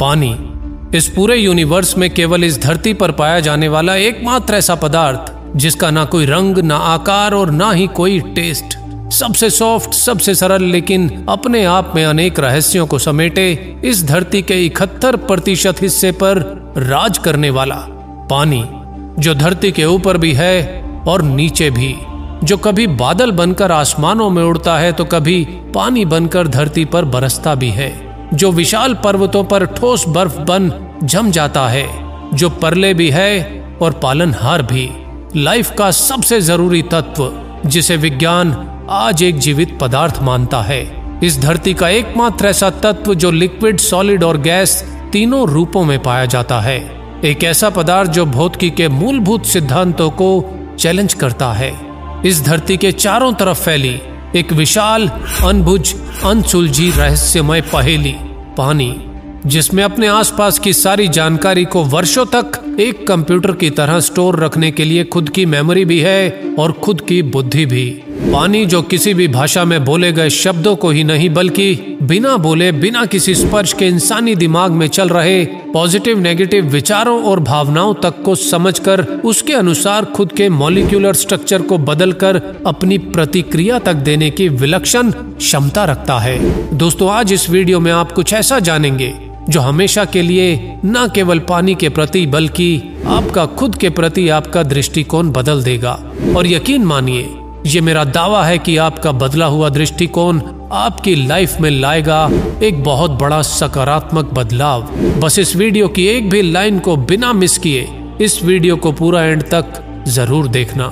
पानी। इस पूरे यूनिवर्स में केवल इस धरती पर पाया जाने वाला एकमात्र ऐसा पदार्थ, जिसका ना कोई रंग, ना आकार और ना ही कोई टेस्ट सबसे सॉफ्ट सबसे सरल, लेकिन अपने आप में अनेक रहस्यों को समेटे इस धरती के इकहत्तर प्रतिशत हिस्से पर राज करने वाला पानी, जो धरती के ऊपर भी है और नीचे भी। जो कभी बादल बनकर आसमानों में उड़ता है तो कभी पानी बनकर धरती पर बरसता भी है। जो विशाल पर्वतों पर ठोस बर्फ़ बन जम जाता है, जो परले भी है और पालनहार भी। लाइफ का सबसे ज़रूरी तत्व, जिसे विज्ञान आज एक जीवित पदार्थ मानता है। इस धरती का एकमात्र ऐसा तत्व जो लिक्विड सॉलिड और गैस तीनों रूपों में पाया जाता है। एक ऐसा पदार्थ जो भौतिकी के मूलभूत सिद्धांतों को चैलेंज करता है। इस धरती के चारों तरफ़ फैली एक विशाल अनभुज अनसुलझी रहस्यमय पहेली पानी, जिसमें अपने आसपास की सारी जानकारी को वर्षों तक एक कंप्यूटर की तरह स्टोर रखने के लिए खुद की मेमोरी भी है और खुद की बुद्धि भी। पानी जो किसी भी भाषा में बोले गए शब्दों को ही नहीं, बल्कि बिना बोले, बिना किसी स्पर्श के इंसानी दिमाग में चल रहे पॉजिटिव, नेगेटिव विचारों और भावनाओं तक को समझकर, उसके अनुसार खुद के मॉलिक्यूलर स्ट्रक्चर को बदलकर अपनी प्रतिक्रिया तक देने की विलक्षण क्षमता रखता है। दोस्तों, आज इस वीडियो में आप कुछ ऐसा जानेंगे जो हमेशा के लिए न केवल पानी के प्रति, बल्कि आपका खुद के प्रति आपका दृष्टिकोण बदल देगा। और यकीन मानिए, ये मेरा दावा है कि आपका बदला हुआ दृष्टिकोण आपकी लाइफ में लाएगा एक बहुत बड़ा सकारात्मक बदलाव। बस इस वीडियो की एक भी लाइन को बिना मिस किए इस वीडियो को पूरा एंड तक ज़रूर देखना।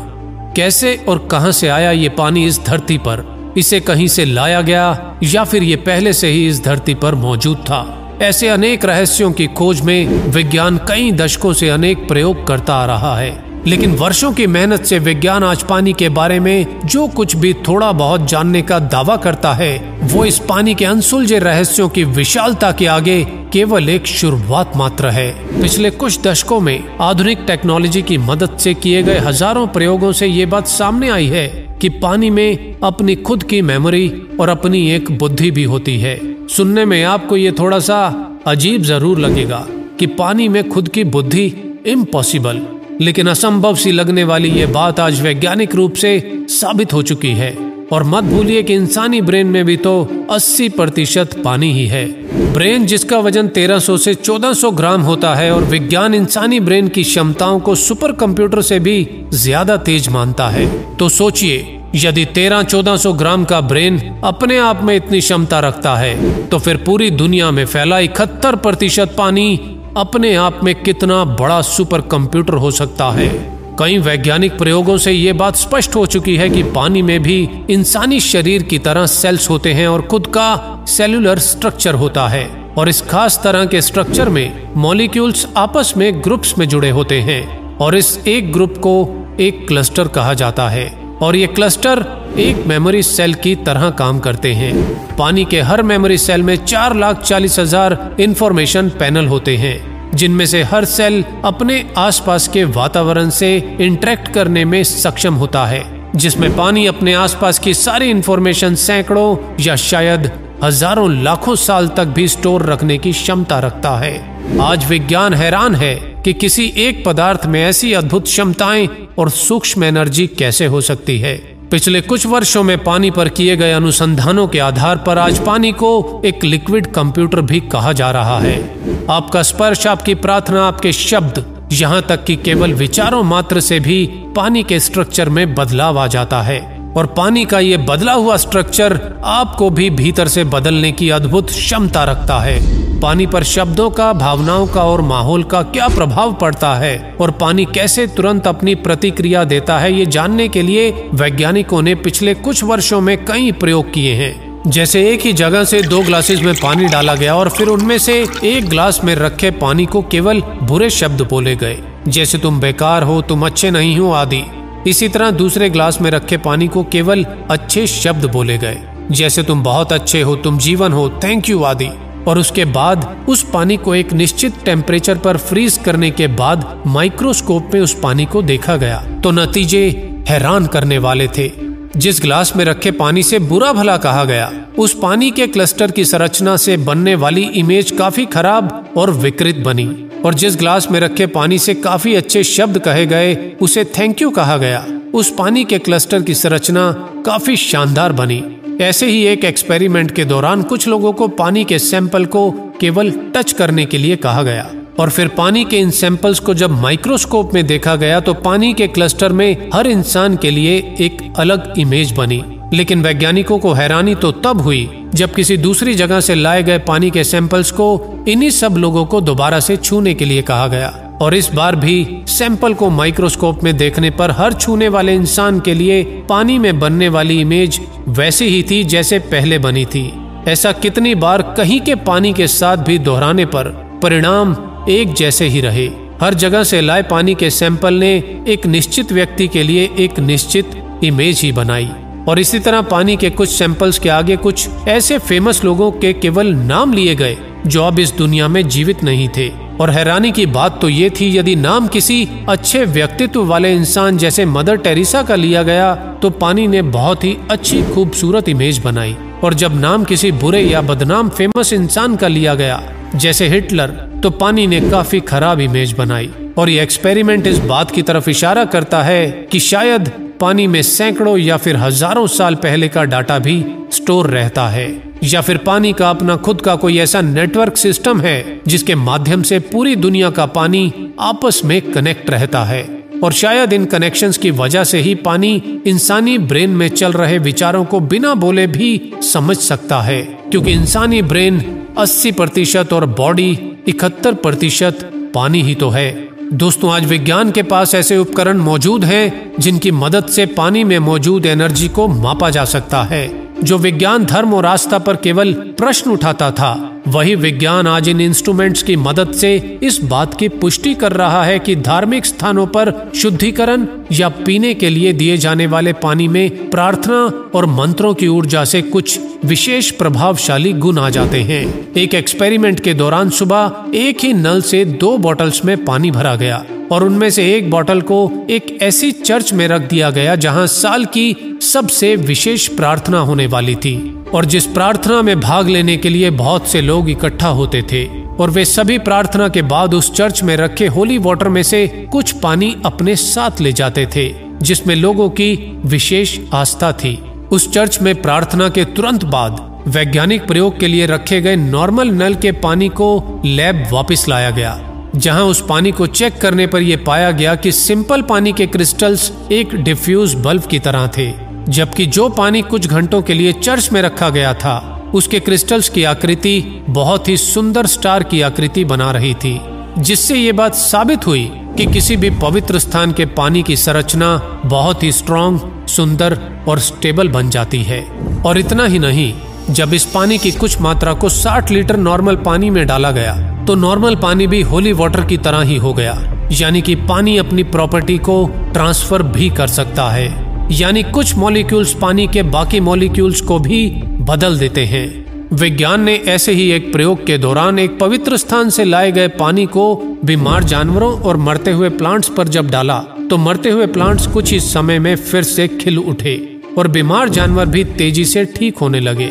कैसे और कहाँ से आया ये पानी इस धरती पर? इसे कहीं से लाया गया या फिर ये पहले से ही इस धरती पर मौजूद था? ऐसे अनेक रहस्यों की खोज में विज्ञान कई दशकों से अनेक प्रयोग करता आ रहा है। लेकिन वर्षों की मेहनत से विज्ञान आज पानी के बारे में जो कुछ भी थोड़ा बहुत जानने का दावा करता है, वो इस पानी के अनसुलझे रहस्यों की विशालता के आगे केवल एक शुरुआत मात्र है। पिछले कुछ दशकों में आधुनिक टेक्नोलॉजी की मदद से किए गए हज़ारों प्रयोगों से ये बात सामने आई है कि पानी में अपनी खुद की मेमोरी और अपनी एक बुद्धि भी होती है। सुनने में आपको ये थोड़ा सा अजीब ज़रूर लगेगा कि पानी में खुद की बुद्धि इम्पॉसिबल लेकिन असंभव सी लगने वाली ये बात आज वैज्ञानिक रूप से साबित हो चुकी है। और मत भूलिए कि इंसानी ब्रेन में भी तो 80 प्रतिशत पानी ही है। ब्रेन जिसका वज़न 1300 से 1400 ग्राम होता है और विज्ञान इंसानी ब्रेन की क्षमताओं को सुपर कंप्यूटर से भी ज़्यादा तेज मानता है। तो सोचिए, यदि 13-1400 ग्राम का ब्रेन अपने आप में इतनी क्षमता रखता है तो फिर पूरी दुनिया में फैला इकहत्तर प्रतिशत पानी अपने आप में कितना बड़ा सुपर कंप्यूटर हो सकता है। कई वैज्ञानिक प्रयोगों से ये बात स्पष्ट हो चुकी है कि पानी में भी इंसानी शरीर की तरह सेल्स होते हैं और खुद का सेलुलर स्ट्रक्चर होता है। और इस खास तरह के स्ट्रक्चर में मॉलिक्यूल्स आपस में ग्रुप्स में जुड़े होते हैं। और इस एक ग्रुप को एक क्लस्टर कहा जाता है। और ये क्लस्टर एक मेमोरी सेल की तरह काम करते हैं। पानी के हर मेमोरी सेल में चार लाख चालीस हज़ार इंफॉर्मेशन पैनल होते हैं, जिनमें से हर सेल अपने आसपास के वातावरण से इंटरेक्ट करने में सक्षम होता है, जिसमें पानी अपने आसपास की सारी इंफॉर्मेशन सैकड़ों या शायद हज़ारों लाखों साल तक भी स्टोर रखने की क्षमता रखता है। आज विज्ञान हैरान है कि किसी एक पदार्थ में ऐसी अद्भुत क्षमताएँ और सूक्ष्म एनर्जी कैसे हो सकती है? पिछले कुछ वर्षों में पानी पर किए गए अनुसंधानों के आधार पर आज पानी को एक लिक्विड कंप्यूटर भी कहा जा रहा है। आपका स्पर्श, आपकी प्रार्थना, आपके शब्द, यहाँ तक कि केवल विचारों मात्र से भी पानी के स्ट्रक्चर में बदलाव आ जाता है। और पानी का ये बदला हुआ स्ट्रक्चर आपको भी भीतर से बदलने की अद्भुत क्षमता रखता है। पानी पर शब्दों का, भावनाओं का और माहौल का क्या प्रभाव पड़ता है? और पानी कैसे तुरंत अपनी प्रतिक्रिया देता है, ये जानने के लिए वैज्ञानिकों ने पिछले कुछ वर्षों में कई प्रयोग किए हैं। जैसे एक ही जगह से दो ग्लासेस में पानी डाला गया और फिर उनमें से एक ग्लास में रखे पानी को केवल बुरे शब्द बोले गए। जैसे तुम बेकार हो, तुम अच्छे नहीं हो आदि। इसी तरह दूसरे ग्लास में रखे पानी को केवल अच्छे शब्द बोले गए। जैसे तुम बहुत अच्छे हो, तुम जीवन हो थैंक यू आदि। और उसके बाद उस पानी को एक निश्चित टेम्परेचर पर फ्रीज करने के बाद माइक्रोस्कोप में उस पानी को देखा गया। तो नतीजे हैरान करने वाले थे। जिस ग्लास में रखे पानी से बुरा भला कहा गया, उस पानी के क्लस्टर की संरचना से बनने वाली इमेज काफ़ी खराब और विकृत बनी। और जिस ग्लास में रखे पानी से काफ़ी अच्छे शब्द कहे गए, उसे थैंक यू कहा गया। उस पानी के क्लस्टर की संरचना काफ़ी शानदार बनी। ऐसे ही एक एक्सपेरिमेंट के दौरान कुछ लोगों को पानी के सैंपल को केवल टच करने के लिए कहा गया। और फिर पानी के इन सैंपल्स को जब माइक्रोस्कोप में देखा गया तो पानी के क्लस्टर में हर इंसान के लिए एक अलग इमेज बनी। लेकिन वैज्ञानिकों को हैरानी तो तब हुई जब किसी दूसरी जगह से लाए गए पानी के सैंपल्स को इन्हीं सब लोगों को दोबारा से छूने के लिए कहा गया। और इस बार भी सैंपल को माइक्रोस्कोप में देखने पर हर छूने वाले इंसान के लिए पानी में बनने वाली इमेज वैसी ही थी जैसे पहले बनी थी। ऐसा कितनी बार कहीं के पानी के साथ भी दोहराने पर परिणाम एक जैसे ही रहे। हर जगह से लाए पानी के सैंपल ने एक निश्चित व्यक्ति के लिए एक निश्चित इमेज ही बनाई। और इसी तरह पानी के कुछ सैंपल्स के आगे कुछ ऐसे फ़ेमस लोगों के केवल नाम लिए गए, जो अब इस दुनिया में जीवित नहीं थे। और हैरानी की बात तो ये थी, यदि नाम किसी अच्छे व्यक्तित्व वाले इंसान जैसे मदर टेरेसा का लिया गया तो पानी ने बहुत ही अच्छी खूबसूरत इमेज बनाई। और जब नाम किसी बुरे या बदनाम फ़ेमस इंसान का लिया गया, जैसे हिटलर तो पानी ने काफ़ी खराब इमेज बनाई। और ये एक्सपेरिमेंट इस बात की तरफ़ इशारा करता है कि शायद पानी में सैकड़ों या फिर हज़ारों साल पहले का डाटा भी स्टोर रहता है। या फिर पानी का अपना खुद का कोई ऐसा नेटवर्क सिस्टम है, जिसके माध्यम से पूरी दुनिया का पानी आपस में कनेक्ट रहता है। और शायद इन कनेक्शंस की वजह से ही पानी इंसानी ब्रेन में चल रहे विचारों को बिना बोले भी समझ सकता है, क्योंकि इंसानी ब्रेन 80 प्रतिशत और बॉडी इकहत्तर प्रतिशत पानी ही तो है। दोस्तों, आज विज्ञान के पास ऐसे उपकरण मौजूद हैं, जिनकी मदद से पानी में मौजूद एनर्जी को मापा जा सकता है। जो विज्ञान धर्म और आस्था पर केवल प्रश्न उठाता था, वही विज्ञान आज इन इंस्ट्रूमेंट्स की मदद से इस बात की पुष्टि कर रहा है कि धार्मिक स्थानों पर शुद्धिकरण या पीने के लिए दिए जाने वाले पानी में प्रार्थना और मंत्रों की ऊर्जा से कुछ विशेष प्रभावशाली गुण आ जाते हैं। एक एक्सपेरिमेंट के दौरान सुबह एक ही नल से दो बॉटल्स में पानी भरा गया और उनमें से एक बॉटल को एक ऐसी चर्च में रख दिया गया जहाँ साल की सबसे विशेष प्रार्थना होने वाली थी और जिस प्रार्थना में भाग लेने के लिए बहुत से लोग इकट्ठा होते थे और वे सभी प्रार्थना के बाद उस चर्च में रखे होली वाटर में से कुछ पानी अपने साथ ले जाते थे, जिसमें लोगों की विशेष आस्था थी। उस चर्च में प्रार्थना के तुरंत बाद वैज्ञानिक प्रयोग के लिए रखे गए नॉर्मल नल के पानी को लैब वापस लाया गया, जहाँ उस पानी को चेक करने पर यह पाया गया कि सिंपल पानी के क्रिस्टल्स एक डिफ्यूज बल्ब की तरह थे, जबकि जो पानी कुछ घंटों के लिए चर्च में रखा गया था, उसके क्रिस्टल्स की आकृति बहुत ही सुंदर स्टार की आकृति बना रही थी। जिससे ये बात साबित हुई कि किसी भी पवित्र स्थान के पानी की संरचना बहुत ही स्ट्रॉन्ग सुंदर और स्टेबल बन जाती है। और इतना ही नहीं, जब इस पानी की कुछ मात्रा को 60 लीटर नॉर्मल पानी में डाला गया तो नॉर्मल पानी भी होली वाटर की तरह ही हो गया। यानी कि पानी अपनी प्रॉपर्टी को ट्रांसफ़र भी कर सकता है। यानी कुछ मॉलिक्यूल्स पानी के बाकी मॉलिक्यूल्स को भी बदल देते हैं। विज्ञान ने ऐसे ही एक प्रयोग के दौरान एक पवित्र स्थान से लाए गए पानी को बीमार जानवरों और मरते हुए प्लांट्स पर जब डाला तो मरते हुए प्लांट्स कुछ ही समय में फिर से खिल उठे और बीमार जानवर भी तेज़ी से ठीक होने लगे।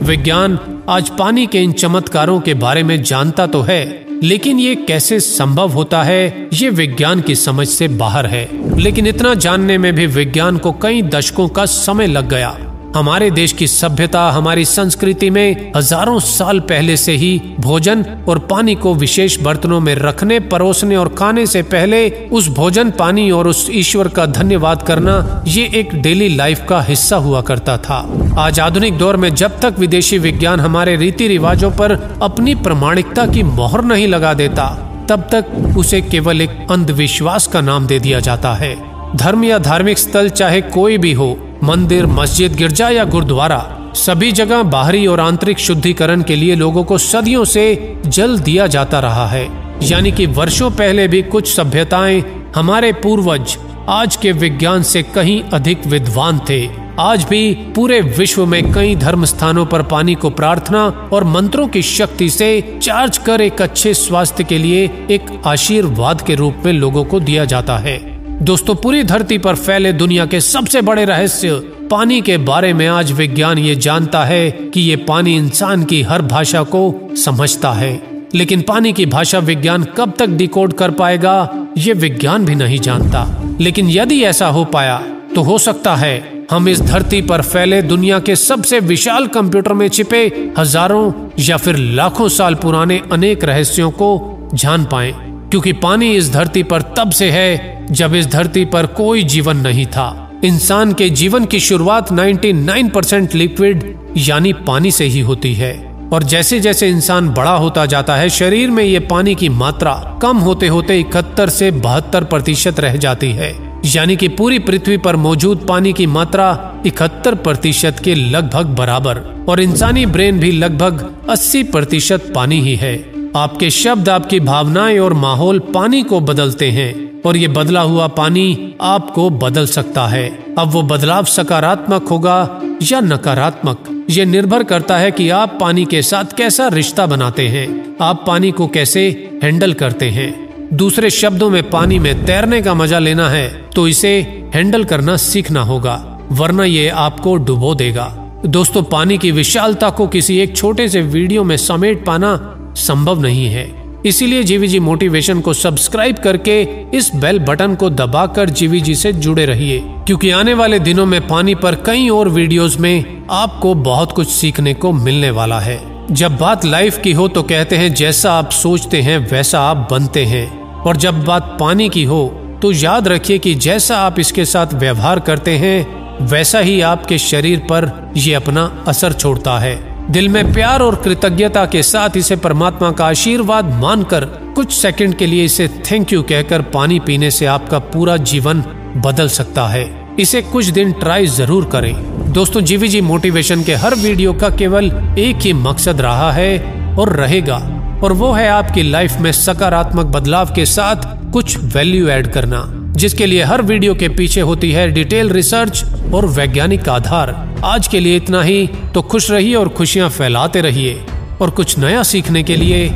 विज्ञान आज पानी के इन चमत्कारों के बारे में जानता तो है, लेकिन ये कैसे संभव होता है, ये विज्ञान की समझ से बाहर है। लेकिन इतना जानने में भी विज्ञान को कई दशकों का समय लग गया। हमारे देश की सभ्यता हमारी संस्कृति में हज़ारों साल पहले से ही भोजन और पानी को विशेष बर्तनों में रखने, परोसने और खाने से पहले उस भोजन, पानी और उस ईश्वर का धन्यवाद करना ये एक डेली लाइफ का हिस्सा हुआ करता था। आज आधुनिक दौर में जब तक विदेशी विज्ञान हमारे रीति रिवाजों पर अपनी प्रमाणिकता की मोहर नहीं लगा देता, तब तक उसे केवल एक अंधविश्वास का नाम दे दिया जाता है। धर्म या धार्मिक स्थल चाहे कोई भी हो, मंदिर, मस्जिद, गिरजा या गुरुद्वारा, सभी जगह बाहरी और आंतरिक शुद्धिकरण के लिए लोगों को सदियों से जल दिया जाता रहा है। यानी कि वर्षों पहले भी कुछ सभ्यताएँ हमारे पूर्वज, आज के विज्ञान से कहीं अधिक विद्वान थे। आज भी पूरे विश्व में कई धर्म स्थानों पर पानी को प्रार्थना और मंत्रों की शक्ति से चार्ज कर एक अच्छे स्वास्थ्य के लिए एक आशीर्वाद के रूप में लोगों को दिया जाता है। दोस्तों, पूरी धरती पर फैले दुनिया के सबसे बड़े रहस्य पानी के बारे में आज विज्ञान ये जानता है कि ये पानी इंसान की हर भाषा को समझता है। लेकिन पानी की भाषा विज्ञान कब तक डिकोड कर पाएगा, ये विज्ञान भी नहीं जानता। लेकिन यदि ऐसा हो पाया तो हो सकता है हम इस धरती पर फैले दुनिया के सबसे विशाल कंप्यूटर में छिपे हज़ारों या फिर लाखों साल पुराने अनेक रहस्यों को जान पाए, क्योंकि पानी इस धरती पर तब से है जब इस धरती पर कोई जीवन नहीं था। इंसान के जीवन की शुरुआत 99 परसेंट लिक्विड, यानी पानी से ही होती है। और जैसे जैसे इंसान बड़ा होता जाता है, शरीर में ये पानी की मात्रा कम होते होते इकहत्तर से बहत्तर प्रतिशत रह जाती है। यानी कि पूरी पृथ्वी पर मौजूद पानी की मात्रा इकहत्तर प्रतिशत के लगभग बराबर। और इंसानी ब्रेन भी लगभग 80 प्रतिशत पानी ही है। आपके शब्द, आपकी भावनाएँ और माहौल पानी को बदलते हैं। और ये बदला हुआ पानी आपको बदल सकता है। अब वो बदलाव सकारात्मक होगा या नकारात्मक? ये निर्भर करता है कि आप पानी के साथ कैसा रिश्ता बनाते हैं। आप पानी को कैसे हैंडल करते हैं? दूसरे शब्दों में पानी में तैरने का मज़ा लेना है तो इसे हैंडल करना सीखना होगा, वरना ये आपको डुबो देगा। दोस्तों, पानी की विशालता को किसी एक छोटे से वीडियो में समेट पाना संभव नहीं है। इसीलिए जीवीजी मोटिवेशन को सब्सक्राइब करके इस बेल बटन को दबाकर जीवीजी से जुड़े रहिए, क्योंकि आने वाले दिनों में पानी पर कई और वीडियोस में आपको बहुत कुछ सीखने को मिलने वाला है। जब बात लाइफ की हो तो कहते हैं, जैसा आप सोचते हैं, वैसा आप बनते हैं। और जब बात पानी की हो तो याद रखिए कि जैसा आप इसके साथ व्यवहार करते हैं, वैसा ही आपके शरीर पर ये अपना असर छोड़ता है। दिल में प्यार और कृतज्ञता के साथ इसे परमात्मा का आशीर्वाद मानकर कुछ सेकंड के लिए इसे थैंक यू कहकर पानी पीने से आपका पूरा जीवन बदल सकता है। इसे कुछ दिन ट्राई ज़रूर करें। दोस्तों, जीवी जी मोटिवेशन के हर वीडियो का केवल एक ही मकसद रहा है और रहेगा। और वो है आपकी लाइफ में सकारात्मक बदलाव के साथ कुछ वैल्यू ऐड करना। जिसके लिए हर वीडियो के पीछे होती है डिटेल रिसर्च और वैज्ञानिक आधार। आज के लिए इतना ही। तो खुश रहिए और खुशियाँ फैलाते रहिए। और कुछ नया सीखने के लिए,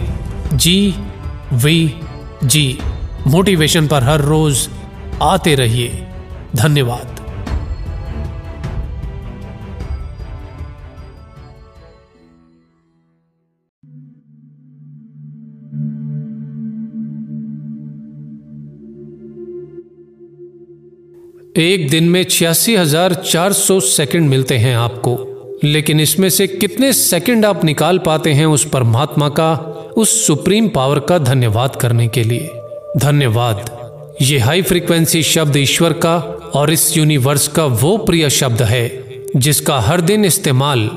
जी, वी, जी, मोटिवेशन पर हर रोज आते रहिए। धन्यवाद। एक दिन में छियासी हज़ार चार सौ सेकेंड मिलते हैं आपको। लेकिन इसमें से कितने सेकंड आप निकाल पाते हैं उस परमात्मा का, उस सुप्रीम पावर का धन्यवाद करने के लिए? धन्यवाद। ये हाई फ्रीक्वेंसी शब्द ईश्वर का और इस यूनिवर्स का वो प्रिय शब्द है, जिसका हर दिन इस्तेमाल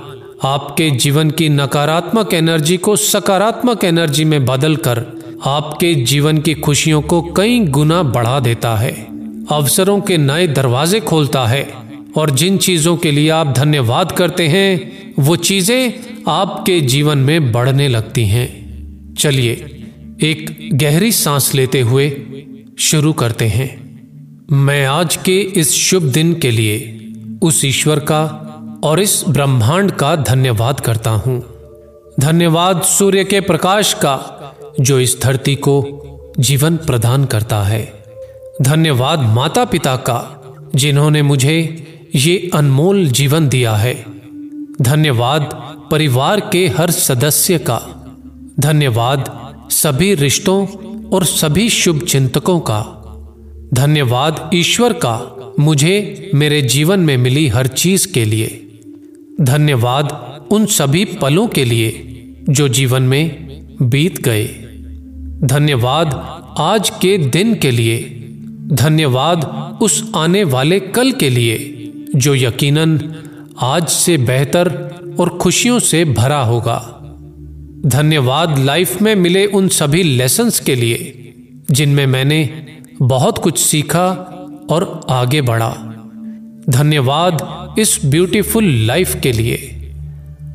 आपके जीवन की नकारात्मक एनर्जी को सकारात्मक एनर्जी में बदल कर आपके जीवन की खुशियों को कई गुना बढ़ा देता है। अवसरों के नए दरवाजे खोलता है और जिन चीज़ों के लिए आप धन्यवाद करते हैं, वो चीज़ें आपके जीवन में बढ़ने लगती हैं। चलिए, एक गहरी सांस लेते हुए शुरू करते हैं। मैं आज के इस शुभ दिन के लिए उस ईश्वर का और इस ब्रह्मांड का धन्यवाद करता हूँ। धन्यवाद सूर्य के प्रकाश का, जो इस धरती को जीवन प्रदान करता है। धन्यवाद माता पिता का, जिन्होंने मुझे ये अनमोल जीवन दिया है। धन्यवाद परिवार के हर सदस्य का। धन्यवाद सभी रिश्तों और सभी शुभ चिंतकों का। धन्यवाद ईश्वर का, मुझे मेरे जीवन में मिली हर चीज़ के लिए। धन्यवाद उन सभी पलों के लिए, जो जीवन में बीत गए। धन्यवाद आज के दिन के लिए धन्यवाद उस आने वाले कल के लिए, जो यकीनन आज से बेहतर और खुशियों से भरा होगा। धन्यवाद लाइफ में मिले उन सभी लेसन्स के लिए, जिनमें मैंने बहुत कुछ सीखा और आगे बढ़ा। धन्यवाद इस ब्यूटीफुल लाइफ के लिए।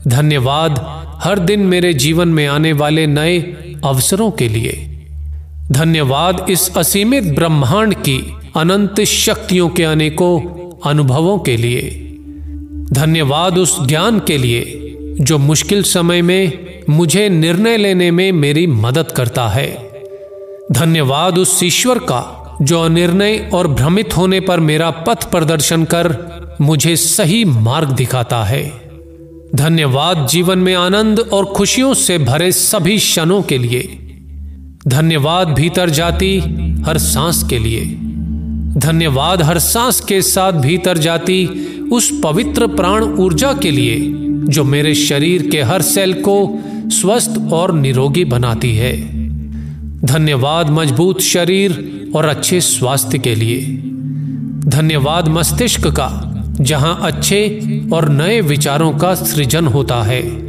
धन्यवाद हर दिन मेरे जीवन में आने वाले नए अवसरों के लिए। धन्यवाद इस असीमित ब्रह्मांड की अनंत शक्तियों के अनेकों अनुभवों के लिए। धन्यवाद उस ज्ञान के लिए जो मुश्किल समय में मुझे निर्णय लेने में मेरी मदद करता है। धन्यवाद उस ईश्वर का जो अनिर्णय और भ्रमित होने पर मेरा पथ प्रदर्शन कर मुझे सही मार्ग दिखाता है। धन्यवाद जीवन में आनंद और खुशियों से भरे सभी क्षणों के लिए। धन्यवाद भीतर जाती हर सांस के लिए। धन्यवाद हर सांस के साथ भीतर जाती उस पवित्र प्राण ऊर्जा के लिए, जो मेरे शरीर के हर सेल को स्वस्थ और निरोगी बनाती है। धन्यवाद मज़बूत शरीर और अच्छे स्वास्थ्य के लिए। धन्यवाद मस्तिष्क का, जहाँ अच्छे और नए विचारों का सृजन होता है।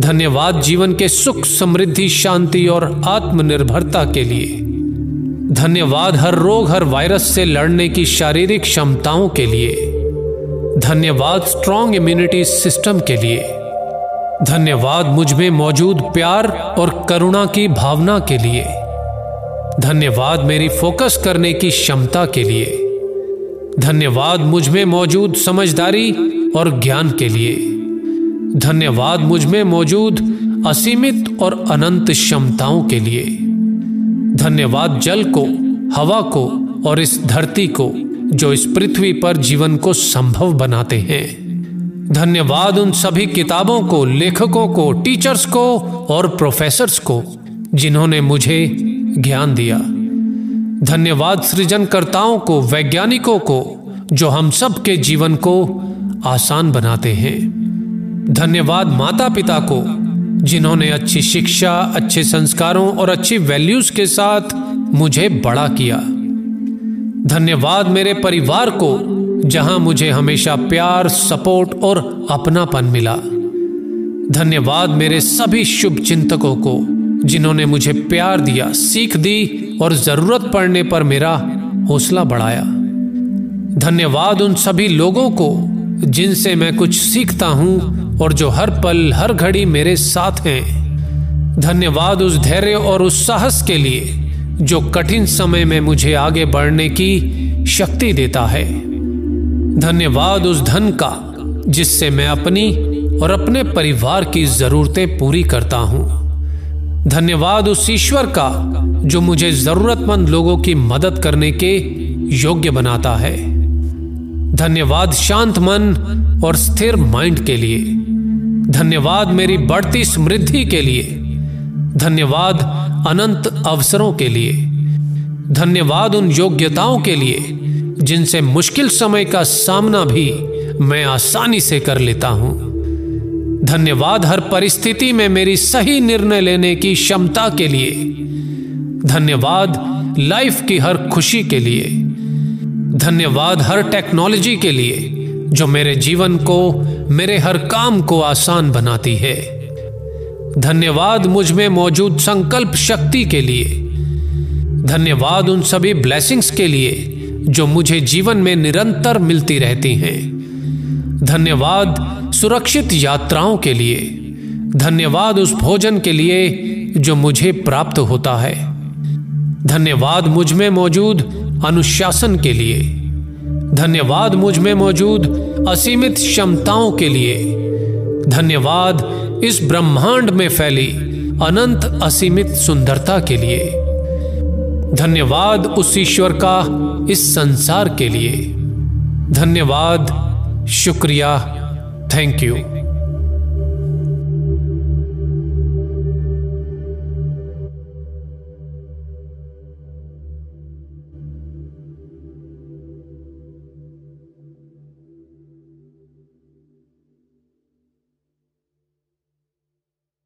धन्यवाद जीवन के सुख, समृद्धि, शांति और आत्मनिर्भरता के लिए। धन्यवाद हर रोग, हर वायरस से लड़ने की शारीरिक क्षमताओं के लिए। धन्यवाद स्ट्रॉन्ग इम्यूनिटी सिस्टम के लिए। धन्यवाद मुझमें मौजूद प्यार और करुणा की भावना के लिए। धन्यवाद मेरी फोकस करने की क्षमता के लिए। धन्यवाद मुझमें मौजूद समझदारी और ज्ञान के लिए। धन्यवाद मुझमें मौजूद असीमित और अनंत क्षमताओं के लिए। धन्यवाद जल को, हवा को और इस धरती को, जो इस पृथ्वी पर जीवन को संभव बनाते हैं। धन्यवाद उन सभी किताबों को, लेखकों को, टीचर्स को और प्रोफेसर्स को, जिन्होंने मुझे ज्ञान दिया। धन्यवाद सृजनकर्ताओं को, वैज्ञानिकों को, जो हम सब के जीवन को आसान बनाते हैं। धन्यवाद माता पिता को, जिन्होंने अच्छी शिक्षा, अच्छे संस्कारों और अच्छी वैल्यूज़ के साथ मुझे बड़ा किया। धन्यवाद मेरे परिवार को, जहाँ मुझे हमेशा प्यार सपोर्ट और अपनापन मिला। धन्यवाद मेरे सभी शुभ चिंतकों को, जिन्होंने मुझे प्यार दिया, सीख दी और ज़रूरत पड़ने पर मेरा हौसला बढ़ाया। धन्यवाद उन सभी लोगों को, जिनसे मैं कुछ सीखता हूँ और जो हर पल, हर घड़ी मेरे साथ हैं। धन्यवाद उस धैर्य और उस साहस के लिए, जो कठिन समय में मुझे आगे बढ़ने की शक्ति देता है। धन्यवाद उस धन का, जिससे मैं अपनी और अपने परिवार की जरूरतें पूरी करता हूँ। धन्यवाद उस ईश्वर का, जो मुझे जरूरतमंद लोगों की मदद करने के योग्य बनाता है। धन्यवाद शांत मन और स्थिर माइंड के लिए धन्यवाद मेरी बढ़ती समृद्धि के लिए। धन्यवाद अनंत अवसरों के लिए। धन्यवाद उन योग्यताओं के लिए, जिनसे मुश्किल समय का सामना भी मैं आसानी से कर लेता हूँ। धन्यवाद हर परिस्थिति में मेरी सही निर्णय लेने की क्षमता के लिए। धन्यवाद लाइफ की हर खुशी के लिए। धन्यवाद हर टेक्नोलॉजी के लिए, जो मेरे जीवन को मेरे हर काम को आसान बनाती है। धन्यवाद मुझमें मौजूद संकल्प शक्ति के लिए। धन्यवाद उन सभी ब्लेसिंग्स के लिए जो मुझे जीवन में निरंतर मिलती रहती हैं। धन्यवाद सुरक्षित यात्राओं के लिए। धन्यवाद उस भोजन के लिए जो मुझे प्राप्त होता है। धन्यवाद मुझमें मौजूद अनुशासन के लिए। धन्यवाद मुझमें मौजूद असीमित क्षमताओं के लिए। धन्यवाद इस ब्रह्मांड में फैली अनंत असीमित सुंदरता के लिए। धन्यवाद उस ईश्वर का इस संसार के लिए। धन्यवाद, शुक्रिया, थैंक यू।